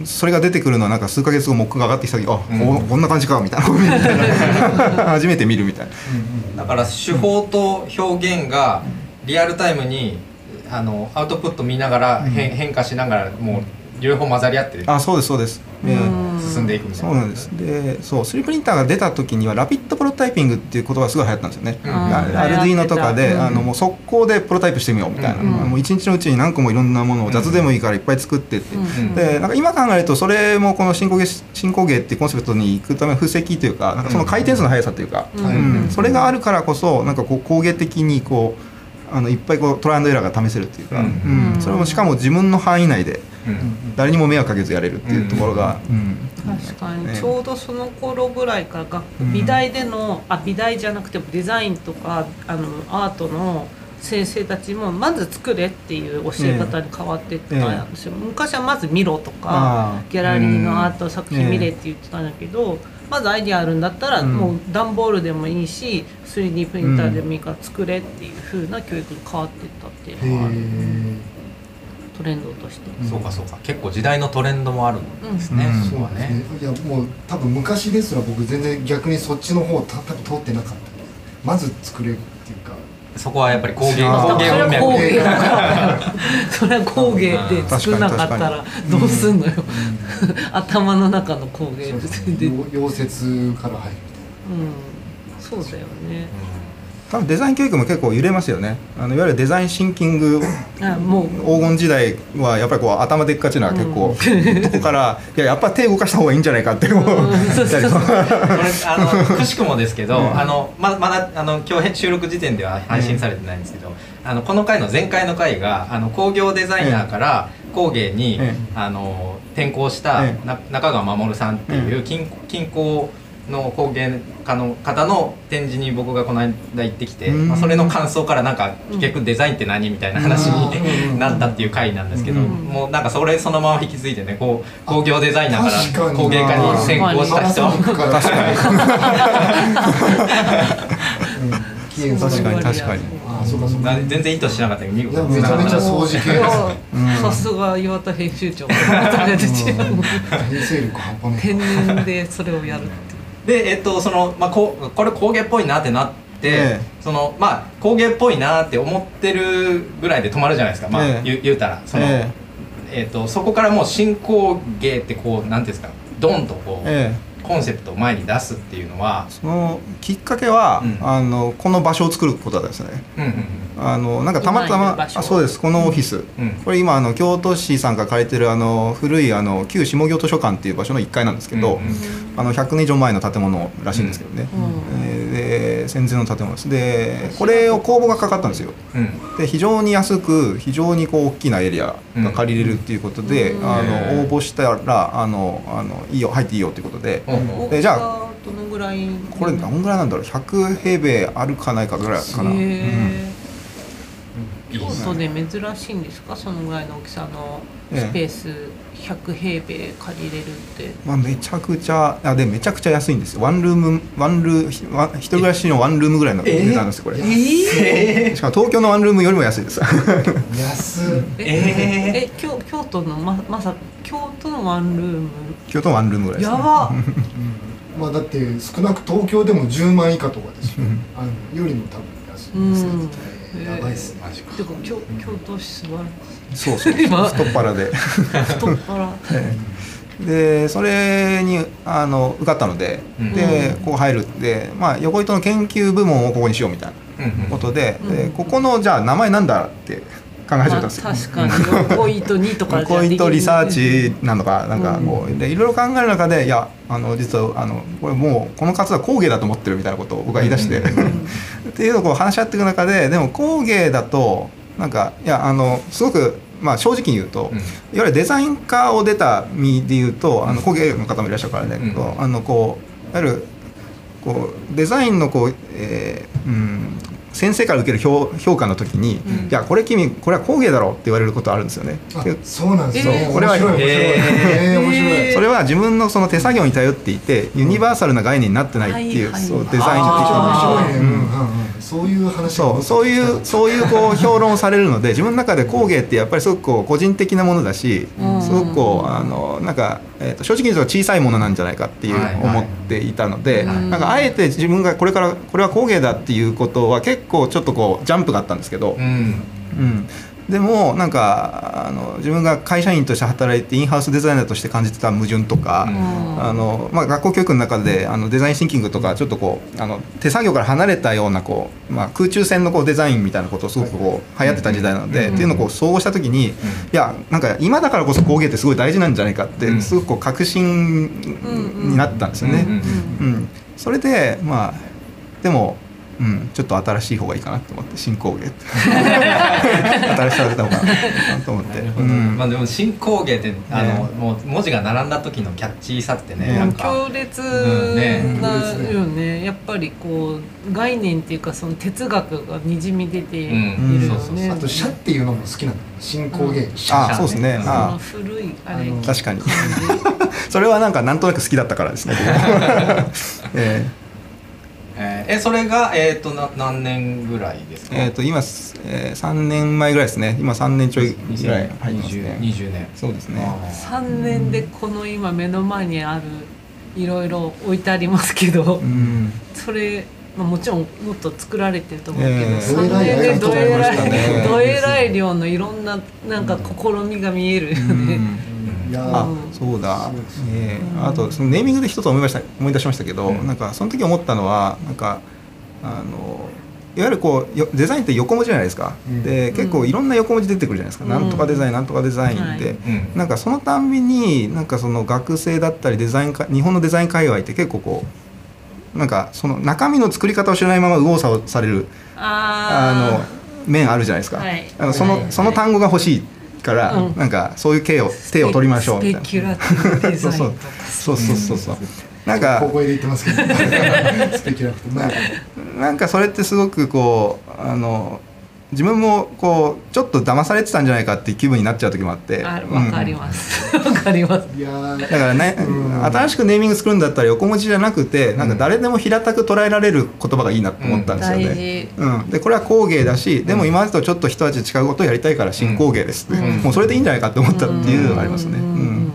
うん。それが出てくるのはなんか数ヶ月後モックが上がってきた時あ、うん。ここんな感じかみたいな。みたいな初めて見るみたいな。だから手法と表現がリアルタイムにあのアウトプット見ながら変,、変化しながらもう両方混ざり合ってあそうですそうです、ええうん進んでいくみたいうな、そなんです。でそう 3D プリンターが出た時にはラピッドプロトタイピングっていう言葉がすごい流行ったんですよね、うん。アうんアルディーノとかで、うん。あのもう速攻でプロタイプしてみようみたいな、うん。もう一日のうちに何個もいろんなものを雑でもいいからいっぱい作ってって、うん。でなんか今考えるとそれもこの新工芸新工芸っていうコンセプトに行くための布石というかなんかその回転数の速さというか、うん。うん。それがあるからこそなんかこう工芸的にこうあのいっぱいこうトライアンドエラーが試せるっていうか、うん。うん。それもしかも自分の範囲内でうん誰にも迷惑かけずやれるっていうところが、うん。確かにねちょうどその頃ぐらいから学うん美大での、あ美大じゃなくてもデザインとかあのアートの先生たちもまず作れっていう教え方に変わっていったんですよ、昔はまず見ろとかあギャラリーのアート作品見れって言ってたんだけど、まずアイディアあるんだったら、うん。もう段ボールでもいいし 3D プリンターでもいいから作れっていう風な教育に変わっていったっていうのがある。へトレンドとして。そうかそうか。結構時代のトレンドもあるんですね、うん。えそこはね。いやもう多分昔ですら僕全然逆にそっちの方た多分通ってなかった。まず作れるっていうか。そこはやっぱり工芸工芸文それは工脈。芸。だからそれは工芸で作らなかったらどうすんのよ、頭の中の工芸そうでですねで、うん、溶接から入るそうだよね多分デザイン教育も結構揺れますよね。あのいわゆるデザインシンキングあもう。黄金時代はやっぱりこう頭でっかちな結構、どこからいややっぱ手動かした方がいいんじゃないかってこううん。そうそうそう。これあのくしくもですけど、あのままだあの今日収録時点では配信されてないんですけど、あのこの回の前回の回があの工業デザイナーから工芸に、ええあの転校した中川守さんっていう金金工の工芸家の方の展示に僕がこの間行ってきて、うん。まあ、それの感想からなんか結局デザインって何みたいな話うん。になったっていう回なんですけど、うん。もうなんかそれそのまま引き継いでねこう工業デザイナー確から工芸家に転校した人。確かに。に確かに。あそうかそうか。な全然意図しなかったけど見い事やめちゃめちゃ掃除系さすが岩田編集長。編編成力半端ない。天然でそれをやるってでえっとその、まあ、こうこれ工芸っぽいなってなって、ええ。そのまあ工芸っぽいなって思ってるぐらいで止まるじゃないですか、まあええ。言うたらその、ええ。っとそこからもう新工芸ってこうなんていうんですかドンとこう、えコンセプトを前に出すっていうのはそのきっかけは、うん。あのこの場所を作ることだったですね。うんうんあのなんかたまたまあそうです。このオフィス、うん。これ今あの京都市さんが借りてるあの古いあの旧下京図書館っていう場所の1階なんですけど、うんうんあの100年以上前の建物らしいんですけどね、うん。えーで戦前の建物です。でこれを公募がかかったんですよ。うん。で非常に安く非常にこう大きなエリアが借りれるっていうことで、うん。あの応募したらあのあのいいよ入っていいよっていうことで、でじゃあどのぐらい？これ何ぐらいなんだろう？100平米あるかないかぐらいかな、京都で珍しいんですか？そのぐらいの大きさのスペース100平米借りれるって。まあ、めちゃくちゃあでめちゃくちゃ安いんですよ。ワンルームワンルーワン一人暮らしのワンルームぐらいの値段なんですよこれ、しかも東京のワンルームよりも安いです。安っえ？え京京都のままさ京都のワンルーム？京都のワンルームぐらいです、ね、やば。まあだって少なく東京でも10万以下とかでしょあのよりも多分安いですうん。ねやばいっすね。マジか。てか京京都市素晴らそうそう今。太っ腹で。太っ腹。でそれにあの受かったので、うん。でこう入るで、まあ、横糸の研究部門をここにしようみたいなうんうんことで,、でうんここのじゃあ名前なんだって考え始めたんですよ、まあ確かに。横糸2とかじゃ横糸リサーチなのかなんかこうでいろいろ考える中でいやあの実はあのこれもうこの活動は工芸だと思ってるみたいなことを僕は言い出して、うん。っていうのをこう話し合っていく中ででも工芸だとなんかいやあのすごく、まあ、正直に言うと、うん。いわゆるデザイン科を出た身で言うとあの工芸の方もいらっしゃるからだけど、うん。あのこういわゆるこうデザインのこう、えーうん、先生から受ける評評価の時に「うん。いやこれ君これは工芸だろ」って言われることあるんですよね。そうなんですね。えーこれは面白い面白い。ええー面白い。え ーそれは自分のその手作業に頼っていてユニバーサルな概念になってないっていう、はいはい。そうデザイン的に。そういう話そうそういうそういうこう評論をされるので自分の中で工芸ってやっぱりすごくこう個人的なものだしうん。すごくこうあのなんか、えー、と正直に言うと小さいものなんじゃないかっていうはいはい。思っていたので、うんなんかあえて自分がこれからこれは工芸だっていうことは結構ちょっとこうジャンプがあったんですけど、うん。うん、でもなんかあの自分が会社員として働いてインハウスデザイナーとして感じてた矛盾とか、うん。あのまあ、学校教育の中であのデザインシンキングとかちょっとこうあの手作業から離れたようなこう、まあ、空中戦のこうデザインみたいなことをすごくこう流行ってた時代なので、うん。っていうのをこう総合した時に、いやなんか今だからこそ工芸ってすごい大事なんじゃないかって、うん。すごくこう確信になったんですよね。うん。うん。それでまあでも、うん、ちょっと新しい方がいいかなと思って新工芸って。新しさが出た方がいいかなと思って。なるほど、うん。まあでも新工芸ってあの、ねもう文字が並んだ時のキャッチーさってね、うん。なんか。強烈うん。ね。なよね。やっぱりこう概念っていうかその哲学がにじみ出ているようん。そうそうねあと社っていうのも好きなの新工芸。あそうですね。その。あ古いあれあの確かに。それはなんかなんとなく好きだったからですね。ええーえそれがえっ、とな何年ぐらいですか？ーえーと今、えー、3年前ぐらいですね。今3年ちょいぐらい入ってますね。20 20年。そうですね。あ3年でこの今目の前にあるいろいろ置いてありますけど、うん。それ、まあ、もちろんもっと作られてると思うけど、ええ3年でどえらいね。どえらい量のいろんななんか試みが見えるよね。いやあーそうだあとそのネーミングで一つ思いました思い出しましたけど、うん。なんかその時思ったのはなんかあのいわゆるこうよデザインって横文字じゃないですか、うん。で結構いろんな横文字出てくるじゃないですか、うん。なんとかデザインなんとかデザインって、はなんかそのたんびになんかその学生だったりデザインか日本のデザイン界隈って結構こうなんかその中身の作り方を知らないまま右往左往されるああの面あるじゃないですか、はい。あのその、はい。その単語が欲しいから、うん。なんかそういう手を手を取りましょうみたいな。スペキュラティブデザインとか。そうそうそうそう。なんか小声で言ってますけどスペキュラティブ。ま あなんかそれってすごくこうあの自分もこうちょっと騙されてたんじゃないかっていう気分になっちゃう時もあって。あわかります。わかります。いやーだからね、うん。新しくネーミング作るんだったら横文字じゃなくてなんか誰でも平たく捉えられる言葉がいいなと思ったんですよ大ね。事。うん、でこれは工芸だしでも今までとちょっと一味違うことをやりたいから新工芸ですって、う。ん。もうそれでいいんじゃないかって思ったっていうのがありますね。ううん。ん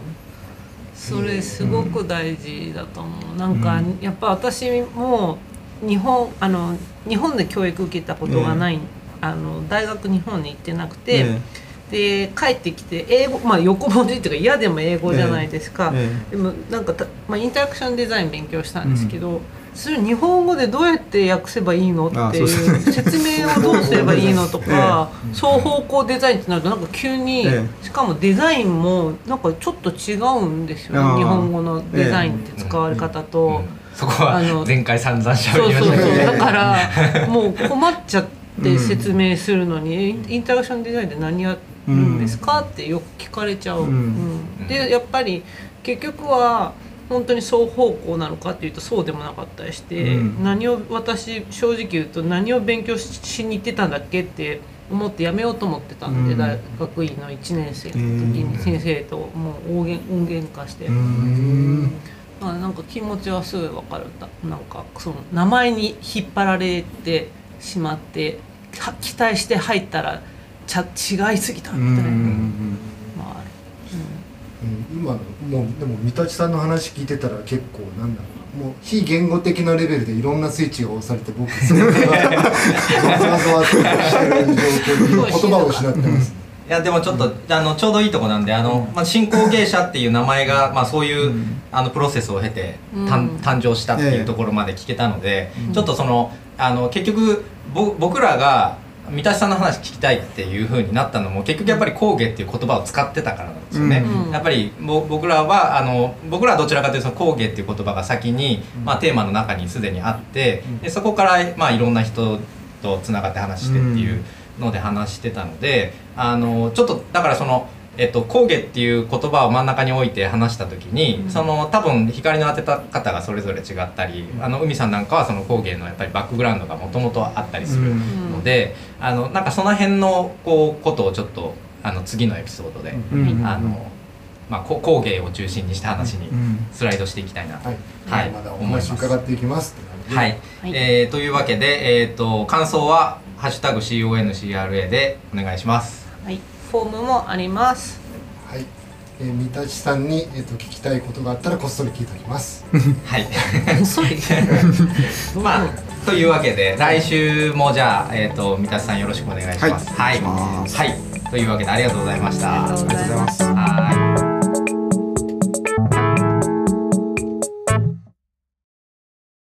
それすごく大事だと思う。なんかうんやっぱ私も日本あの日本で教育受けたことがない、あの大学日本に行ってなくて、えで帰ってきて英語まあ横文字っていうか嫌でも英語じゃないですか、ええ。でもなんかた、まあ、インタラクションデザイン勉強したんですけど、それ日本語でどうやって訳せばいいのあっていそう説明をどうすればいいのとか ええ。双方向デザインってなるとなんか急に、えしかもデザインもなんかちょっと違うんですよね日本語のデザインって使われ方と。うん。そこはあの前回散々しゃべそうそうそう。りましたけどだから もう困っちゃって説明するのに、インインタラクションデザインで何やるんですか？ってよく聞かれちゃう、うん。うん。でやっぱり結局は本当に双方向なのかっていうとそうでもなかったりして、うん。何を私正直言うと何を勉強ししに行ってたんだっけって思ってやめようと思ってたんで、うん。大学院の1年生の時に先生ともう大げん音源化して。うん。まあ、なんか気持ちはすごい分かる。たなんかその名前に引っ張られてしまっては期待して入ったらちゃ違いすぎたみたいな、まあうん。今のもうでも三立さんの話聞いてたら結構なんだろう。もう非言語的なレベルでいろんなスイッチが押されて僕すごいざわざわざわってしてる状況で今言葉を 失ってます、いやでもちょっと、あのちょうどいいとこなんであの、まあ、進行芸者っていう名前が、まあ、そういう、うん。あのプロセスを経て、うん。たん誕生したっていええうところまで聞けたので、うん。ちょっとそのあの結局ぼ僕らが三田さんの話聞きたいっていう風になったのも結局やっぱり工芸っていう言葉を使ってたからなんですよね。うんやっぱりぼ僕らはあの僕らはどちらかというと工芸っていう言葉が先に、まあ、テーマの中にすでにあって、でそこから、まあ、いろんな人とつながって話してっていうので話してたので、あのちょっとだからその。えっと、工芸っていう言葉を真ん中に置いて話した時に、うん。その多分光の当てた方がそれぞれ違ったり、あの海さんなんかはその工芸のやっぱりバックグラウンドがもともとあったりするので、あのなんかその辺のこうことをちょっとあの次のエピソードで、うん。あのまあ、こ工芸を中心にした話にうん。スライドしていきたいなと。はい、はい。まだお話伺っていきますはい、はい。えーというわけで、えー、と感想は「ハッシュタグ #CONCRA」でお願いします。はい、フォームもあります。はい、えー、三立さんに、えー、と聞きたいことがあったらこっそり聞いておきます。はい。遅い。まあというわけで来週もじゃあ、えー、と三田さんよろしくお願いします。はい。はい、はい。というわけでありがとうございました。ありがとうございます。はい